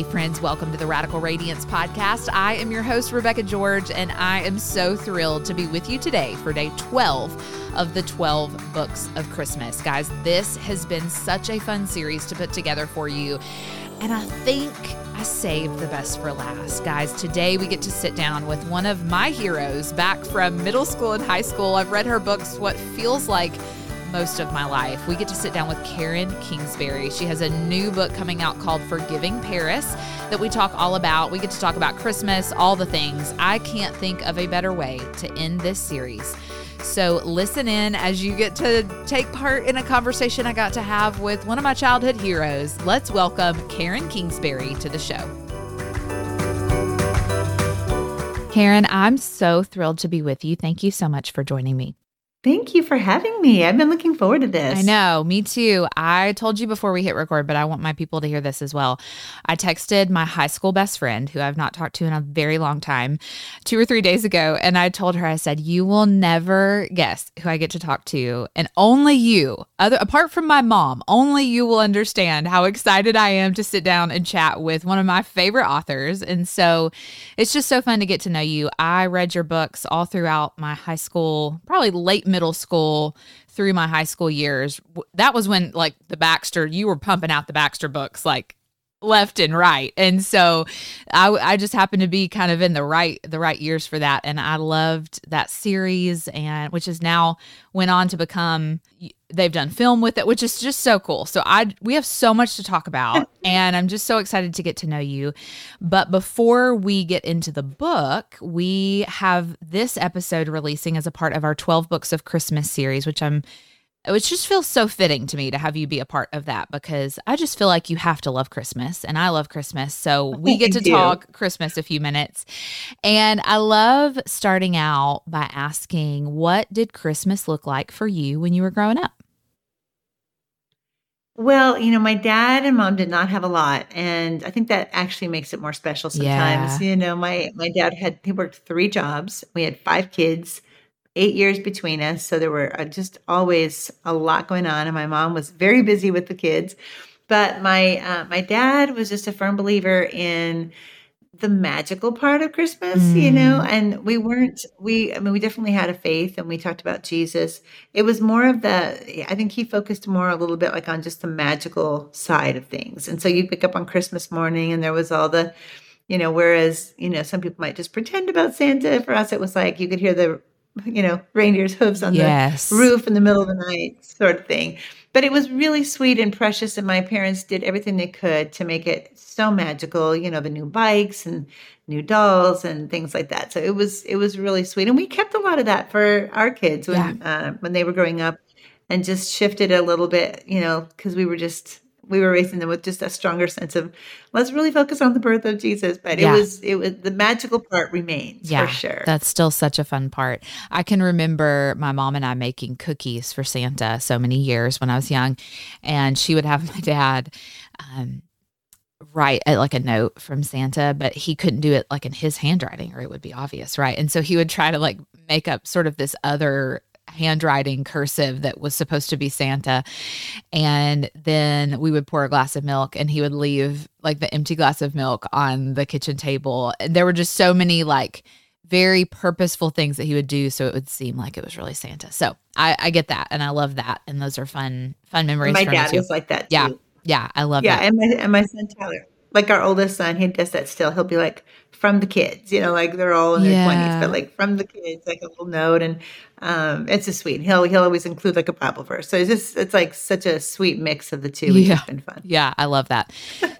Hey, friends, welcome to the Radical Radiance podcast. I am your host, Rebecca George, and I am so thrilled to be with you today for day 12 of the 12 books of Christmas. Guys, this has been such a fun series to put together for you, and I think I saved the best for last. Guys, today we get to sit down with one of my heroes back from middle school and high school. I've read her books, what feels like most of my life. We get to sit down with Karen Kingsbury. She has a new book coming out called Forgiving Paris that we talk all about. We get to talk about Christmas, all the things. I can't think of a better way to end this series. So listen in as you get to take part in a conversation I got to have with one of my childhood heroes. Let's welcome Karen Kingsbury to the show. Karen, I'm so thrilled to be with you. Thank you so much for joining me. Thank you for having me. I've been looking forward to this. I know, me too. I told you before we hit record, but I want my people to hear this as well. I texted my high school best friend, who I've not talked to in a very long time, two or three days ago. And I told her, I said, You will never guess who I get to talk to. And only you, other apart from my mom, only you will understand how excited I am to sit down and chat with one of my favorite authors. And so it's just so fun to get to know you. I read your books all throughout my high school, probably late middle school through my high school years. That was when like the Baxter, you were pumping out the Baxter books like left and right. And so I, I just happened to be kind of in the right the right years for that and I loved that series and which is now went on to become they've done film with it which is just so cool. So I we have so much to talk about and I'm just so excited to get to know you. But before we get into the book, we have this episode releasing as a part of our 12 books of Christmas series which I'm it just feels so fitting to me to have you be a part of that because I just feel like you have to love Christmas and I love Christmas. So we get to talk Christmas a few minutes. And I love starting out by asking, what did Christmas look like for you when you were growing up? Well, you know, my dad and mom did not have a lot, and I think that actually makes it more special sometimes. Yeah. You know, my my dad had he worked three jobs. We had five kids eight years between us. So there were uh, just always a lot going on. And my mom was very busy with the kids. But my uh, my dad was just a firm believer in the magical part of Christmas, mm. you know, and we weren't, we, I mean, we definitely had a faith and we talked about Jesus. It was more of the, I think he focused more a little bit like on just the magical side of things. And so you pick up on Christmas morning and there was all the, you know, whereas, you know, some people might just pretend about Santa. For us, it was like you could hear the you know, reindeer's hooves on yes. the roof in the middle of the night, sort of thing. But it was really sweet and precious, and my parents did everything they could to make it so magical. You know, the new bikes and new dolls and things like that. So it was it was really sweet, and we kept a lot of that for our kids when yeah. uh, when they were growing up, and just shifted a little bit. You know, because we were just we were raising them with just a stronger sense of let's really focus on the birth of Jesus. But yeah. it was it was the magical part remains yeah, for sure. That's still such a fun part. I can remember my mom and I making cookies for Santa so many years when I was young, and she would have my dad. Um, write uh, like a note from Santa, but he couldn't do it like in his handwriting or it would be obvious, right? And so he would try to like make up sort of this other handwriting cursive that was supposed to be Santa. And then we would pour a glass of milk and he would leave like the empty glass of milk on the kitchen table. And there were just so many like very purposeful things that he would do so it would seem like it was really Santa. So I, I get that and I love that. And those are fun, fun memories. My dad was like that too. Yeah. Yeah. I love yeah, that. And my and my son Tyler like our oldest son, he does that still. He'll be like, from the kids, you know, like they're all in their twenties, yeah. but like from the kids, like a little note, and um, it's just sweet. He'll he'll always include like a Bible verse, so it's just it's like such a sweet mix of the two. Yeah. has been fun. Yeah, I love that.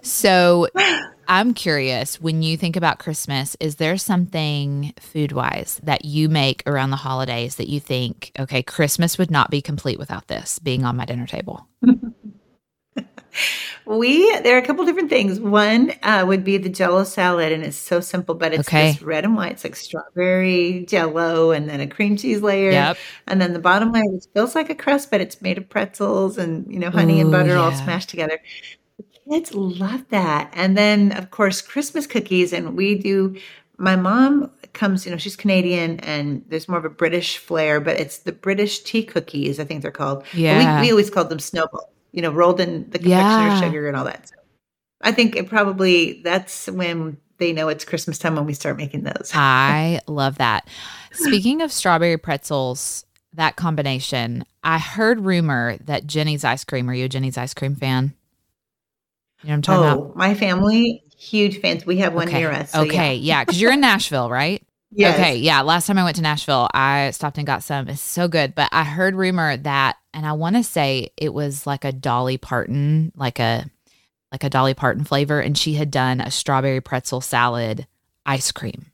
so I'm curious when you think about Christmas, is there something food wise that you make around the holidays that you think, okay, Christmas would not be complete without this being on my dinner table? we there are a couple different things. One uh, would be the Jello salad, and it's so simple, but it's okay. just red and white. It's like strawberry Jello, and then a cream cheese layer, yep. and then the bottom layer which feels like a crust, but it's made of pretzels and you know honey Ooh, and butter yeah. all smashed together. The kids love that, and then of course Christmas cookies, and we do. My mom comes, you know, she's Canadian and there's more of a British flair, but it's the British tea cookies, I think they're called. Yeah. We, we, always called them snowballs you know, rolled in the confectioner yeah. sugar and all that. So I think it probably that's when they know it's Christmas time when we start making those. I love that. Speaking of strawberry pretzels, that combination, I heard rumor that Jeni's ice cream. Are you a Jeni's ice cream fan? You know what I'm talking oh, about? My family, huge fans. We have one okay. near us. So okay, yeah, because yeah, you're in Nashville, right? Yes. Okay, yeah. Last time I went to Nashville, I stopped and got some. It's so good. But I heard rumor that, and I want to say it was like a Dolly Parton, like a like a Dolly Parton flavor, and she had done a strawberry pretzel salad ice cream.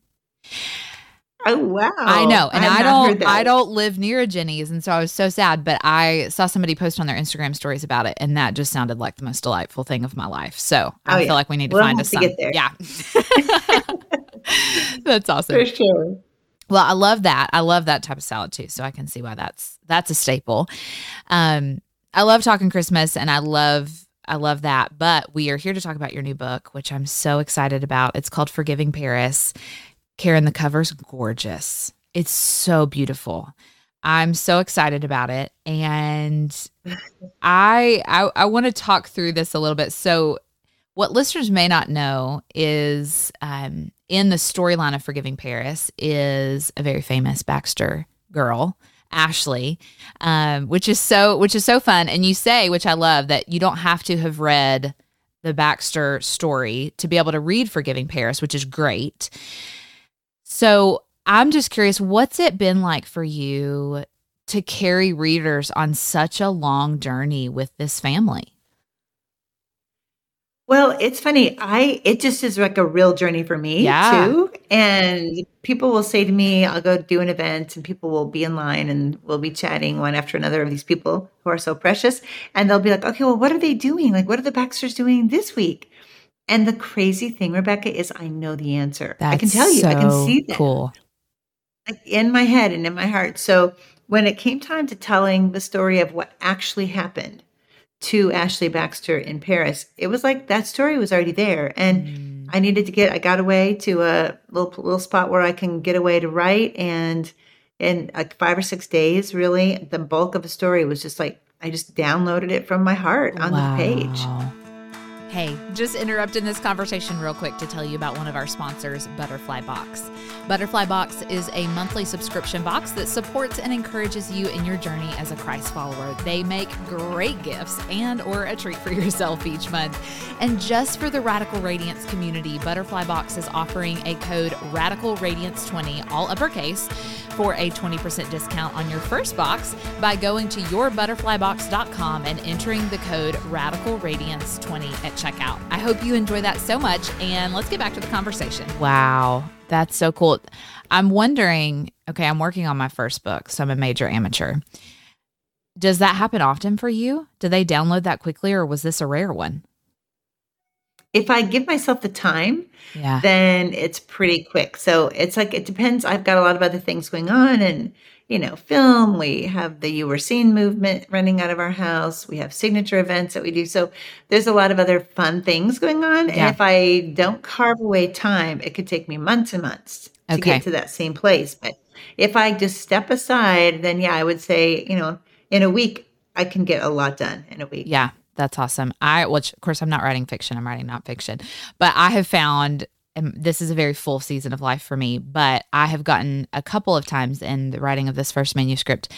Oh wow! I know, and I, I don't, I don't live near a Jeni's, and so I was so sad. But I saw somebody post on their Instagram stories about it, and that just sounded like the most delightful thing of my life. So I oh, feel yeah. like we need to we'll find a son. Yeah, that's awesome for sure. Well, I love that. I love that type of salad too, so I can see why that's that's a staple. Um, I love talking Christmas, and I love I love that. But we are here to talk about your new book, which I'm so excited about. It's called Forgiving Paris. Karen, the cover's gorgeous. It's so beautiful. I'm so excited about it, and I I, I want to talk through this a little bit. So, what listeners may not know is um, in the storyline of Forgiving Paris is a very famous Baxter girl Ashley, um, which is so which is so fun. And you say, which I love, that you don't have to have read the Baxter story to be able to read Forgiving Paris, which is great. So I'm just curious, what's it been like for you to carry readers on such a long journey with this family? Well, it's funny. I it just is like a real journey for me yeah. too. And people will say to me, I'll go do an event and people will be in line and we'll be chatting one after another of these people who are so precious. And they'll be like, okay, well, what are they doing? Like, what are the Baxters doing this week? And the crazy thing, Rebecca, is I know the answer. That's I can tell you, so I can see that. Cool. Like in my head and in my heart. So when it came time to telling the story of what actually happened, to Ashley Baxter in Paris, it was like that story was already there. And mm. I needed to get, I got away to a little, little spot where I can get away to write. And in like five or six days, really, the bulk of the story was just like, I just downloaded it from my heart on wow. the page. Hey, just interrupting this conversation real quick to tell you about one of our sponsors, Butterfly Box. Butterfly Box is a monthly subscription box that supports and encourages you in your journey as a Christ follower. They make great gifts and or a treat for yourself each month. And just for the Radical Radiance community, Butterfly Box is offering a code Radical Radiance 20 all uppercase for a 20% discount on your first box by going to yourbutterflybox.com and entering the code Radical Radiance 20 at checkout. I hope you enjoy that so much and let's get back to the conversation. Wow. That's so cool. I'm wondering, okay, I'm working on my first book, so I'm a major amateur. Does that happen often for you? Do they download that quickly or was this a rare one? If I give myself the time, yeah. then it's pretty quick. So it's like it depends. I've got a lot of other things going on and you know, film. We have the You Were Seen movement running out of our house. We have signature events that we do. So there's a lot of other fun things going on. Yeah. And if I don't carve away time, it could take me months and months to okay. get to that same place. But if I just step aside, then yeah, I would say, you know, in a week, I can get a lot done in a week. Yeah. That's awesome. I, which of course I'm not writing fiction, I'm writing nonfiction, but I have found and this is a very full season of life for me, but I have gotten a couple of times in the writing of this first manuscript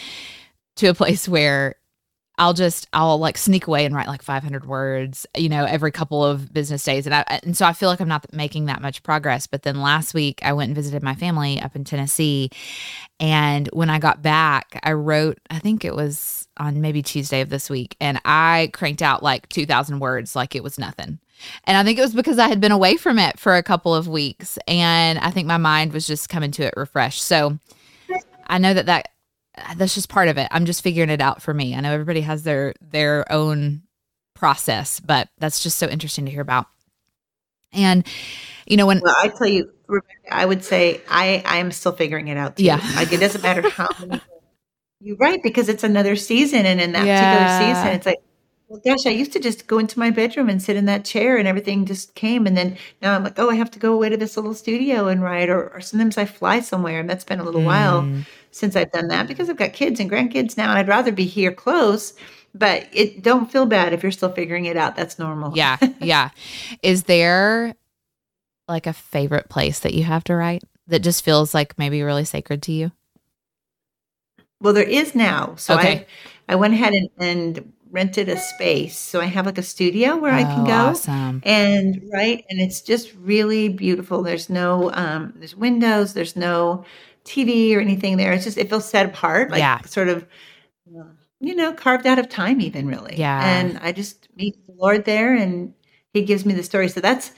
to a place where I'll just I'll like sneak away and write like 500 words, you know, every couple of business days, and I and so I feel like I'm not making that much progress. But then last week I went and visited my family up in Tennessee, and when I got back, I wrote I think it was on maybe Tuesday of this week, and I cranked out like 2,000 words like it was nothing. And I think it was because I had been away from it for a couple of weeks and I think my mind was just coming to it refreshed. So I know that that that's just part of it. I'm just figuring it out for me. I know everybody has their their own process, but that's just so interesting to hear about. And you know when well, I tell you, Rebecca, I would say I I am still figuring it out. Too. Yeah, like it doesn't matter how many. you write because it's another season, and in that yeah. particular season, it's like well, gosh, I used to just go into my bedroom and sit in that chair and everything just came. And then now I'm like, oh, I have to go away to this little studio and write. Or, or sometimes I fly somewhere. And that's been a little mm. while since I've done that because I've got kids and grandkids now. And I'd rather be here close. but it don't feel bad if you're still figuring it out. That's normal. Yeah. Yeah. Is there like a favorite place that you have to write that just feels like maybe really sacred to you? Well, there is now. So okay. I I went ahead and, and rented a space. So I have like a studio where oh, I can oh, go. Awesome. And right. And it's just really beautiful. There's no um there's windows, there's no TV or anything there. It's just it feels set apart, like yeah. sort of you know, carved out of time even really. Yeah. And I just meet the Lord there and he gives me the story. So that's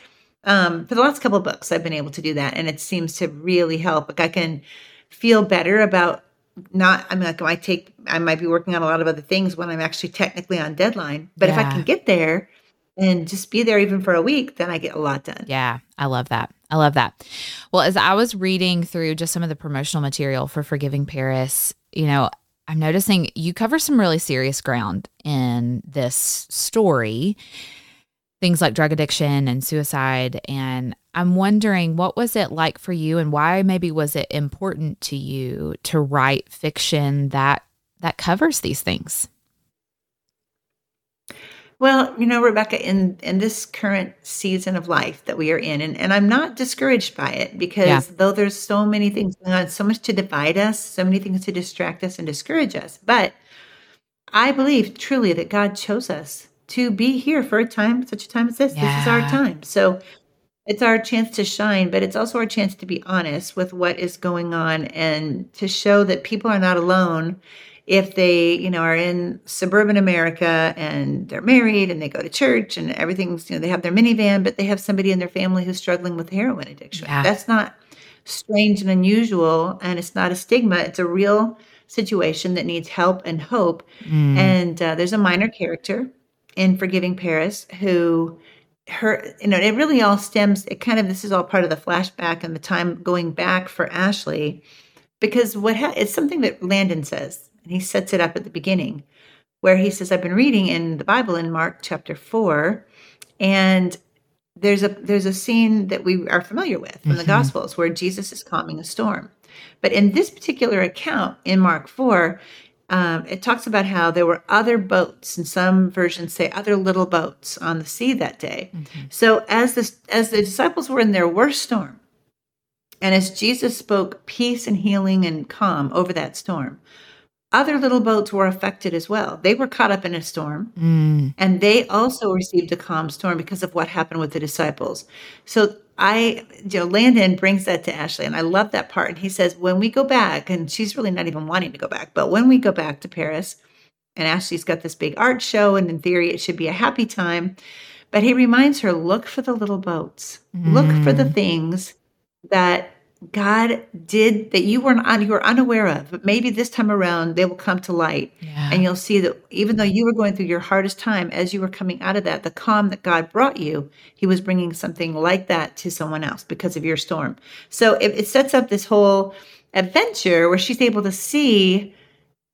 um for the last couple of books I've been able to do that and it seems to really help. Like I can feel better about not i mean like i might take i might be working on a lot of other things when i'm actually technically on deadline but yeah. if i can get there and just be there even for a week then i get a lot done yeah i love that i love that well as i was reading through just some of the promotional material for forgiving paris you know i'm noticing you cover some really serious ground in this story things like drug addiction and suicide and I'm wondering what was it like for you and why maybe was it important to you to write fiction that that covers these things? Well, you know, Rebecca, in in this current season of life that we are in, and, and I'm not discouraged by it because yeah. though there's so many things going on, so much to divide us, so many things to distract us and discourage us. But I believe truly that God chose us to be here for a time, such a time as this. Yeah. This is our time. So it's our chance to shine, but it's also our chance to be honest with what is going on and to show that people are not alone if they, you know, are in suburban America and they're married and they go to church and everything's, you know, they have their minivan, but they have somebody in their family who's struggling with heroin addiction. Yeah. That's not strange and unusual and it's not a stigma. It's a real situation that needs help and hope. Mm. And uh, there's a minor character in Forgiving Paris who her you know it really all stems it kind of this is all part of the flashback and the time going back for ashley because what ha- it's something that landon says and he sets it up at the beginning where he says i've been reading in the bible in mark chapter 4 and there's a there's a scene that we are familiar with from mm-hmm. the gospels where jesus is calming a storm but in this particular account in mark 4 um, it talks about how there were other boats, and some versions say other little boats on the sea that day. Mm-hmm. So as the as the disciples were in their worst storm, and as Jesus spoke peace and healing and calm over that storm, other little boats were affected as well. They were caught up in a storm, mm. and they also received a calm storm because of what happened with the disciples. So I, you know, Landon brings that to Ashley, and I love that part. And he says, when we go back, and she's really not even wanting to go back, but when we go back to Paris, and Ashley's got this big art show, and in theory, it should be a happy time. But he reminds her, look for the little boats, mm. look for the mm. things that God did that you were not you were unaware of, but maybe this time around they will come to light, yeah. and you'll see that even though you were going through your hardest time, as you were coming out of that, the calm that God brought you, He was bringing something like that to someone else because of your storm. So it, it sets up this whole adventure where she's able to see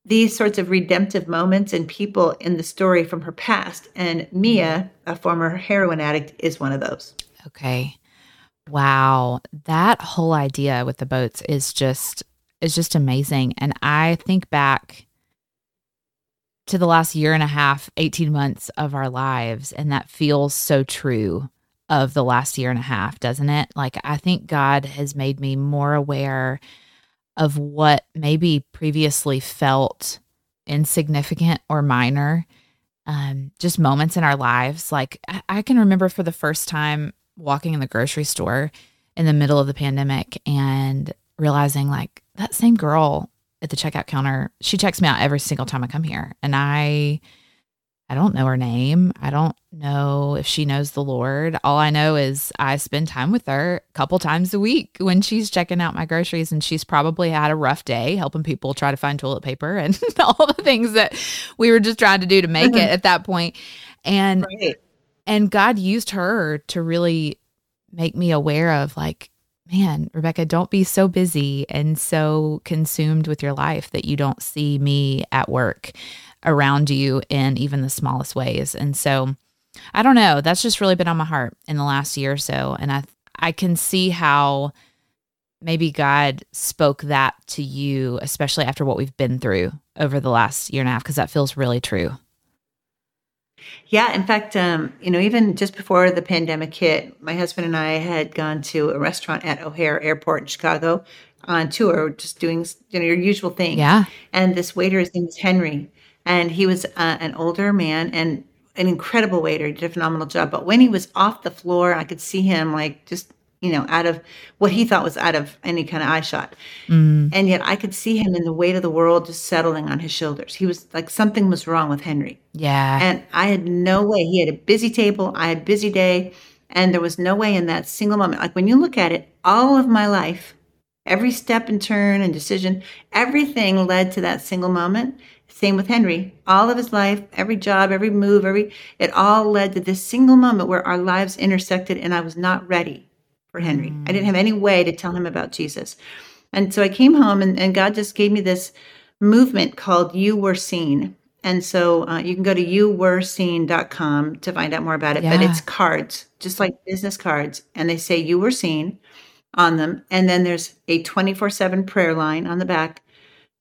these sorts of redemptive moments and people in the story from her past, and Mia, a former heroin addict, is one of those. Okay. Wow, that whole idea with the boats is just is just amazing and I think back to the last year and a half, 18 months of our lives and that feels so true of the last year and a half, doesn't it? Like I think God has made me more aware of what maybe previously felt insignificant or minor um, just moments in our lives. Like I can remember for the first time walking in the grocery store in the middle of the pandemic and realizing like that same girl at the checkout counter, she checks me out every single time I come here. And I I don't know her name. I don't know if she knows the Lord. All I know is I spend time with her a couple times a week when she's checking out my groceries and she's probably had a rough day helping people try to find toilet paper and all the things that we were just trying to do to make mm-hmm. it at that point. And right and God used her to really make me aware of like, man, Rebecca, don't be so busy and so consumed with your life that you don't see me at work around you in even the smallest ways. And so I don't know, that's just really been on my heart in the last year or so. And I I can see how maybe God spoke that to you, especially after what we've been through over the last year and a half, because that feels really true. Yeah, in fact, um, you know, even just before the pandemic hit, my husband and I had gone to a restaurant at O'Hare Airport in Chicago on tour, just doing you know your usual thing. Yeah. And this waiter, his name was Henry, and he was uh, an older man and an incredible waiter. He did a phenomenal job. But when he was off the floor, I could see him like just you know, out of what he thought was out of any kind of eye shot. Mm. And yet I could see him in the weight of the world just settling on his shoulders. He was like something was wrong with Henry. Yeah. And I had no way. He had a busy table, I had busy day, and there was no way in that single moment. Like when you look at it, all of my life, every step and turn and decision, everything led to that single moment. Same with Henry. All of his life, every job, every move, every it all led to this single moment where our lives intersected and I was not ready for Henry. Mm. I didn't have any way to tell him about Jesus. And so I came home and, and God just gave me this movement called You Were Seen. And so uh, you can go to youwereseen.com to find out more about it. Yeah. But it's cards, just like business cards. And they say You Were Seen on them. And then there's a 24 7 prayer line on the back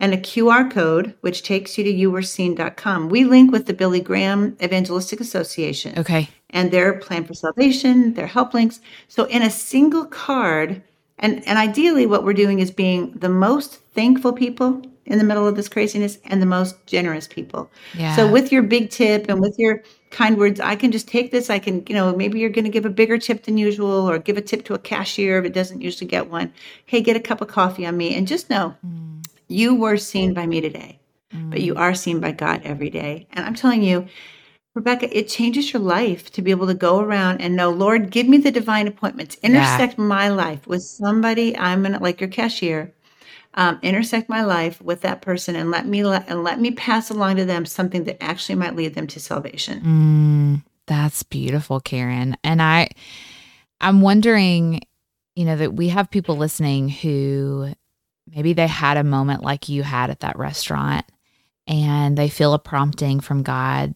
and a QR code, which takes you to youwereseen.com. We link with the Billy Graham Evangelistic Association. Okay. And their plan for salvation, their help links. So in a single card, and, and ideally what we're doing is being the most thankful people in the middle of this craziness and the most generous people. Yeah. So with your big tip and with your kind words, I can just take this. I can, you know, maybe you're going to give a bigger tip than usual or give a tip to a cashier if it doesn't usually get one. Hey, get a cup of coffee on me and just know mm you were seen by me today, mm. but you mm. are seen by God every day. And I'm telling you, Rebecca, it changes your life to be able to go around and know, Lord, give me the divine appointments, intersect yeah. my life with somebody. I'm gonna like your cashier, um, intersect my life with that person, and let me let and let me pass along to them something that actually might lead them to salvation. Mm, that's beautiful, Karen. And I, I'm wondering, you know, that we have people listening who maybe they had a moment like you had at that restaurant and they feel a prompting from God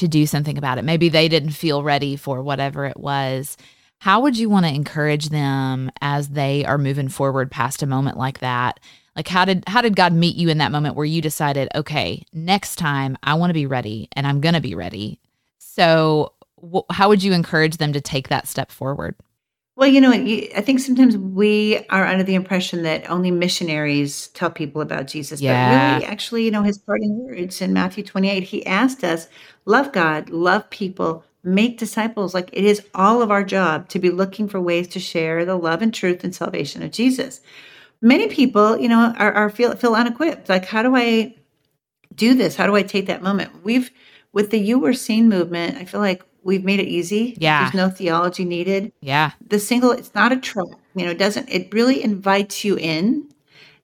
to do something about it. Maybe they didn't feel ready for whatever it was. How would you want to encourage them as they are moving forward past a moment like that? Like how did how did God meet you in that moment where you decided, okay, next time I want to be ready and I'm going to be ready. So wh- how would you encourage them to take that step forward? Well, you know, I think sometimes we are under the impression that only missionaries tell people about Jesus. Yeah. But really, actually, you know, his parting words in Matthew 28, he asked us, love God, love people, make disciples. Like it is all of our job to be looking for ways to share the love and truth and salvation of Jesus. Many people, you know, are, are feel feel unequipped. Like, how do I do this? How do I take that moment? We've with the You Were Seen movement, I feel like we've made it easy. Yeah. There's no theology needed. Yeah. The single, it's not a trap. You know, it doesn't, it really invites you in.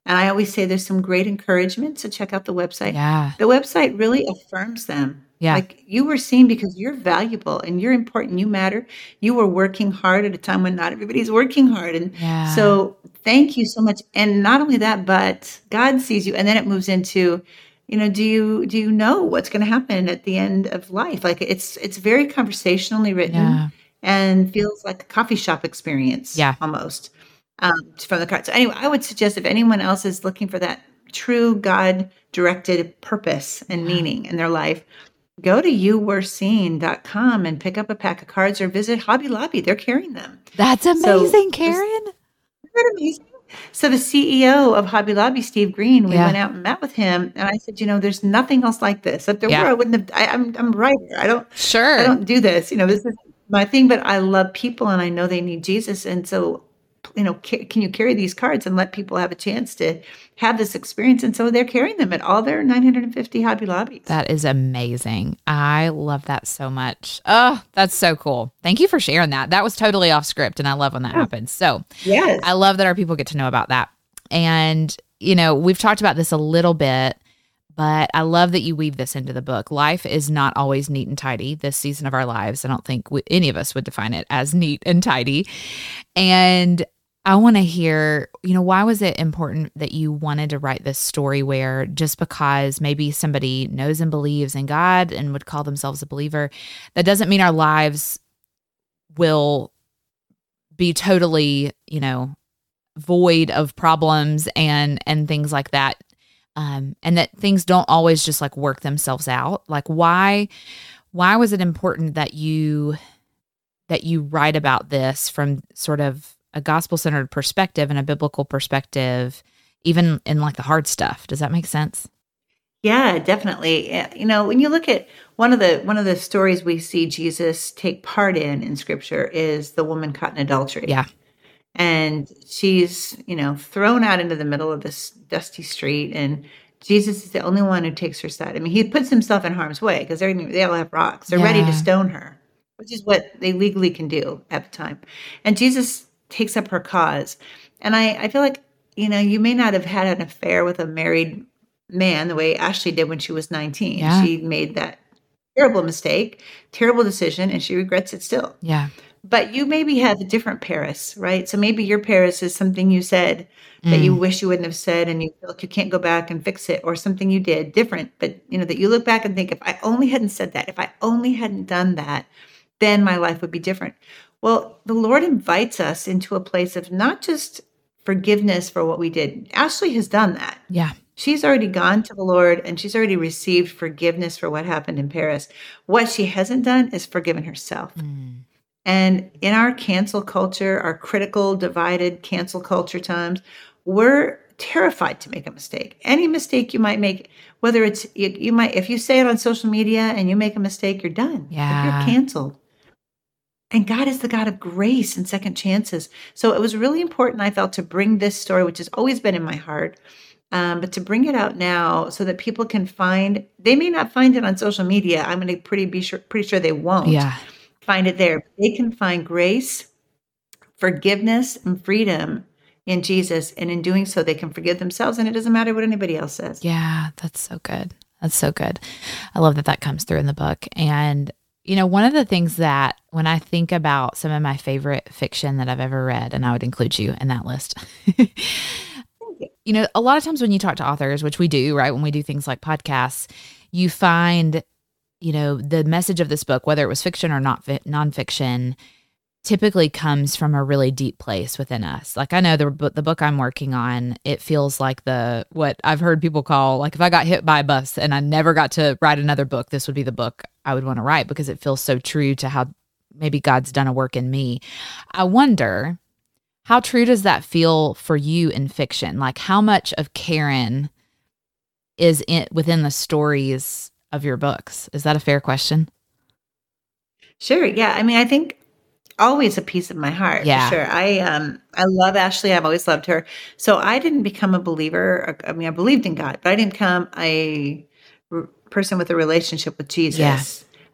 And I always say there's some great encouragement. So check out the website. Yeah. The website really affirms them. Yeah. Like you were seen because you're valuable and you're important. You matter. You were working hard at a time when not everybody's working hard. And yeah. so thank you so much. And not only that, but God sees you. And then it moves into, you know do you do you know what's going to happen at the end of life? Like it's it's very conversationally written yeah. and feels like a coffee shop experience yeah. almost um, from the card so anyway i would suggest if anyone else is looking for that true god directed purpose and meaning in their life go to youwereseen.com and pick up a pack of cards or visit hobby lobby. They're carrying them. That's amazing so, karen. Isn't that amazing so the CEO of Hobby Lobby, Steve Green, we yeah. went out and met with him, and I said, you know, there's nothing else like this. If there yeah. were, I wouldn't have. I, am I'm, I'm writer. I don't. Sure. I don't do this. You know, this is my thing. But I love people, and I know they need Jesus, and so you know, can you carry these cards and let people have a chance to have this experience? And so they're carrying them at all their 950 Hobby Lobbies. That is amazing. I love that so much. Oh, that's so cool. Thank you for sharing that. That was totally off script, and I love when that yeah. happens. So, yes. I love that our people get to know about that. And, you know, we've talked about this a little bit but I love that you weave this into the book. Life is not always neat and tidy. This season of our lives, I don't think we, any of us would define it as neat and tidy. And I want to hear, you know, why was it important that you wanted to write this story where just because maybe somebody knows and believes in God and would call themselves a believer, that doesn't mean our lives will be totally, you know, void of problems and and things like that. Um, and that things don't always just like work themselves out. Like why why was it important that you that you write about this from sort of a gospel centered perspective and a biblical perspective, even in like the hard stuff. Does that make sense? Yeah, definitely. You know, when you look at one of the one of the stories we see Jesus take part in in Scripture is the woman caught in adultery. Yeah, and she's you know thrown out into the middle of this dusty street, and Jesus is the only one who takes her side. I mean, he puts himself in harm's way because they they all have rocks. They're yeah. ready to stone her, which is what they legally can do at the time. And Jesus takes up her cause. And I, I feel like, you know, you may not have had an affair with a married man the way Ashley did when she was 19. Yeah. She made that terrible mistake, terrible decision, and she regrets it still. Yeah. But you maybe have a different Paris, right? So maybe your Paris is something you said mm. that you mm. wish you wouldn't have said and you feel like you can't go back and fix it, or something you did different, but you know, that you look back and think, if I only hadn't said that, if I only hadn't done that, then my life would be different. Well, the Lord invites us into a place of not just forgiveness for what we did. Ashley has done that. Yeah. She's already gone to the Lord and she's already received forgiveness for what happened in Paris. What she hasn't done is forgiven herself. Mm. And in our cancel culture, our critical, divided cancel culture times, we're terrified to make a mistake. Any mistake you might make, whether it's you, you might if you say it on social media and you make a mistake, you're done. Yeah. You're canceled. And God is the God of grace and second chances. So it was really important, I felt, to bring this story, which has always been in my heart, um, but to bring it out now so that people can find. They may not find it on social media. I'm going to pretty be sure, pretty sure they won't. Yeah. find it there. They can find grace, forgiveness, and freedom in Jesus, and in doing so, they can forgive themselves, and it doesn't matter what anybody else says. Yeah, that's so good. That's so good. I love that that comes through in the book, and you know, one of the things that when I think about some of my favorite fiction that I've ever read, and I would include you in that list. you know, a lot of times when you talk to authors, which we do, right, when we do things like podcasts, you find, you know, the message of this book, whether it was fiction or not fi- nonfiction, typically comes from a really deep place within us. Like I know the the book I'm working on, it feels like the what I've heard people call like if I got hit by a bus and I never got to write another book, this would be the book I would want to write because it feels so true to how maybe God's done a work in me. I wonder how true does that feel for you in fiction? Like how much of Karen is in within the stories of your books? Is that a fair question? Sure. Yeah. I mean, I think always a piece of my heart. Yeah. sure. I um I love Ashley. I've always loved her. So I didn't become a believer. I mean, I believed in God, but I didn't become a r- person with a relationship with Jesus, yeah.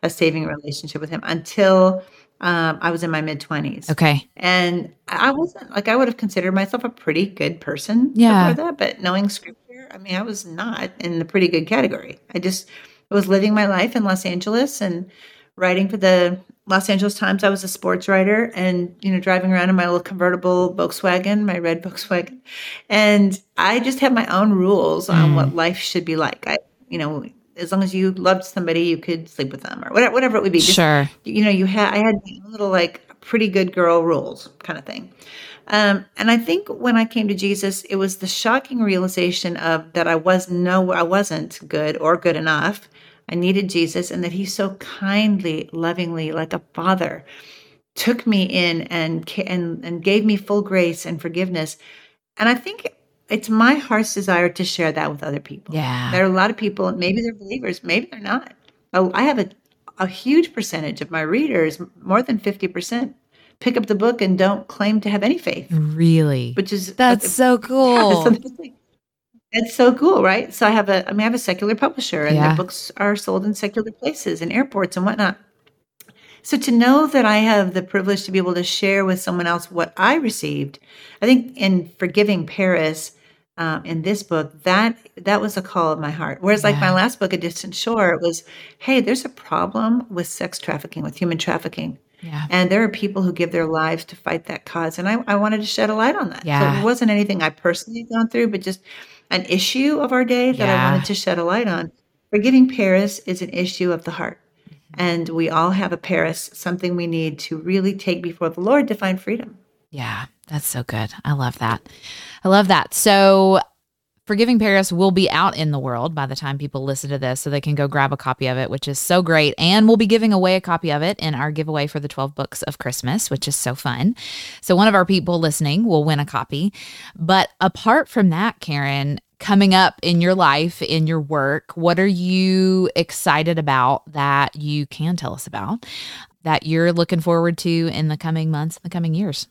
a saving relationship with Him until um, I was in my mid twenties. Okay. And I wasn't like I would have considered myself a pretty good person yeah. before that, but knowing Scripture, I mean, I was not in the pretty good category. I just was living my life in Los Angeles and writing for the Los Angeles Times. I was a sports writer and, you know, driving around in my little convertible Volkswagen, my red Volkswagen. And I just had my own rules mm. on what mm. life should be like. I, you know, as long as you loved somebody, you could sleep with them or whatever, whatever it would be. Just, sure. You know, you had, I had little like pretty good girl rules kind of thing. Um, and I think when I came to Jesus, it was the shocking realization of that I was no, I wasn't good or good enough I needed Jesus and that he so kindly, lovingly, like a father, took me in and and and gave me full grace and forgiveness. And I think it's my heart's desire to share that with other people. Yeah. There are a lot of people, maybe they're believers, maybe they're not. I have a, a huge percentage of my readers, more than 50%, pick up the book and don't claim to have any faith. Really? Which is that's so cool. Yeah, it's so cool, right? So I have a, I mean, I have a secular publisher, and yeah. the books are sold in secular places and airports and whatnot. So to know that I have the privilege to be able to share with someone else what I received, I think in forgiving Paris, um, in this book, that that was a call of my heart. Whereas, yeah. like my last book, A Distant Shore, it was, hey, there's a problem with sex trafficking, with human trafficking. Yeah. And there are people who give their lives to fight that cause. And I, I wanted to shed a light on that. Yeah. So it wasn't anything I personally gone through, but just an issue of our day that yeah. I wanted to shed a light on. Forgiving Paris is an issue of the heart. Mm-hmm. And we all have a Paris, something we need to really take before the Lord to find freedom. Yeah, that's so good. I love that. I love that. So, Forgiving Paris will be out in the world by the time people listen to this, so they can go grab a copy of it, which is so great. And we'll be giving away a copy of it in our giveaway for the 12 books of Christmas, which is so fun. So one of our people listening will win a copy. But apart from that, Karen, coming up in your life, in your work, what are you excited about that you can tell us about that you're looking forward to in the coming months, in the coming years?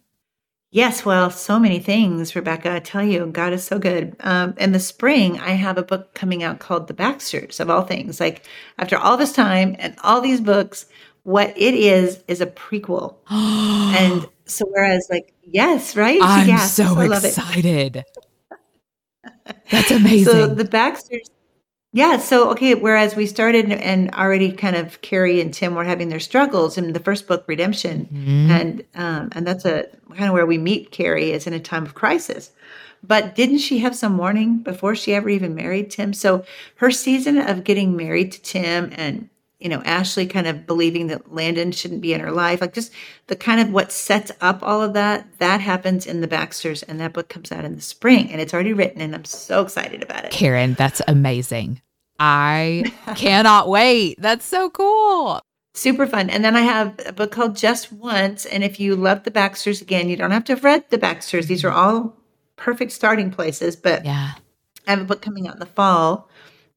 Yes, well, so many things, Rebecca. I tell you, God is so good. Um, in the spring, I have a book coming out called The Baxters, of all things. Like, after all this time and all these books, what it is is a prequel. and so, whereas, like, yes, right? I'm yes, so excited. That's amazing. so, The Baxters yeah. So, okay. Whereas we started and already kind of Kari and Tim were having their struggles in the first book, Redemption, mm-hmm. and um, and that's a kind of where we meet Kari is in a time of crisis. But didn't she have some warning before she ever even married Tim? So her season of getting married to Tim and you know Ashley kind of believing that Landon shouldn't be in her life, like just the kind of what sets up all of that. That happens in the Baxters, and that book comes out in the spring, and it's already written, and I'm so excited about it. Karen, that's amazing. I cannot wait. That's so cool. Super fun. And then I have a book called Just Once. And if you love the Baxters, again, you don't have to have read the Baxters. These are all perfect starting places. But yeah. I have a book coming out in the fall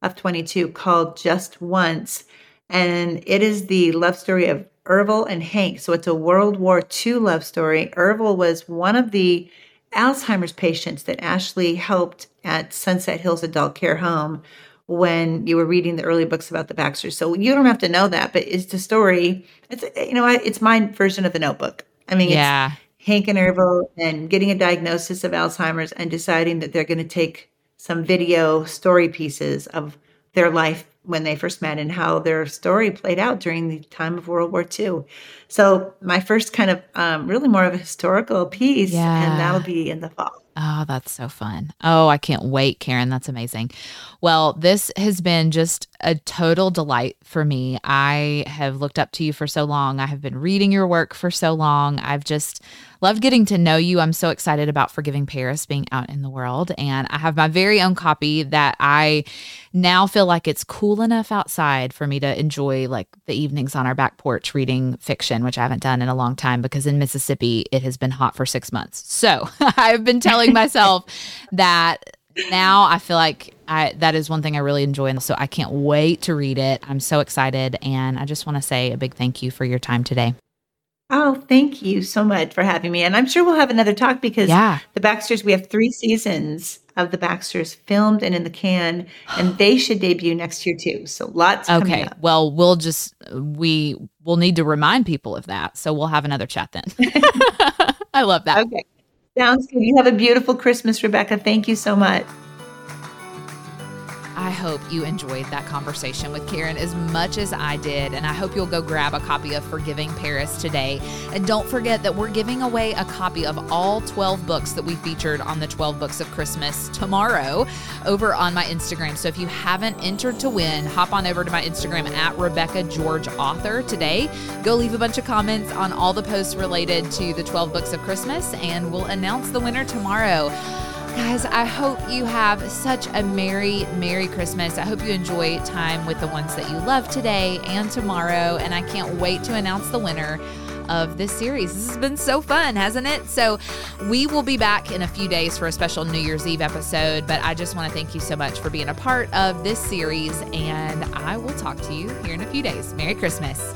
of 22 called Just Once. And it is the love story of Irvel and Hank. So it's a World War II love story. Irvel was one of the Alzheimer's patients that Ashley helped at Sunset Hills Adult Care Home when you were reading the early books about the Baxters. So you don't have to know that, but it's the story. It's you know it's my version of the Notebook. I mean, yeah. Hank and Irvel and getting a diagnosis of Alzheimer's and deciding that they're going to take some video story pieces of their life when they first met and how their story played out during the time of World War II. So my first kind of um, really more of a historical piece, yeah. and that'll be in the fall. Oh, that's so fun. Oh, I can't wait, Karen. That's amazing. Well, this has been just a total delight for me. I have looked up to you for so long. I have been reading your work for so long. I've just loved getting to know you. I'm so excited about Forgiving Paris being out in the world. And I have my very own copy that I now feel like it's cool enough outside for me to enjoy like the evenings on our back porch reading fiction, which I haven't done in a long time because in Mississippi it has been hot for six months. So I've been telling myself that now I feel like I that is one thing I really enjoy, and so I can't wait to read it. I'm so excited, and I just want to say a big thank you for your time today. Oh, thank you so much for having me, and I'm sure we'll have another talk because yeah. the Baxters. We have three seasons of the Baxters filmed and in the can, and they should debut next year too. So lots. Of Okay, well, we'll just we will need to remind people of that, so we'll have another chat then. I love that. Okay. Sounds good. You have a beautiful Christmas, Rebecca. Thank you so much. I hope you enjoyed that conversation with Karen as much as I did. And I hope you'll go grab a copy of Forgiving Paris today. And don't forget that we're giving away a copy of all 12 books that we featured on the 12 Books of Christmas tomorrow over on my Instagram. So if you haven't entered to win, hop on over to my Instagram at Rebecca George Author today. Go leave a bunch of comments on all the posts related to the 12 Books of Christmas, and we'll announce the winner tomorrow. Guys, I hope you have such a merry, merry Christmas. I hope you enjoy time with the ones that you love today and tomorrow. And I can't wait to announce the winner of this series. This has been so fun, hasn't it? So, we will be back in a few days for a special New Year's Eve episode. But I just want to thank you so much for being a part of this series. And I will talk to you here in a few days. Merry Christmas.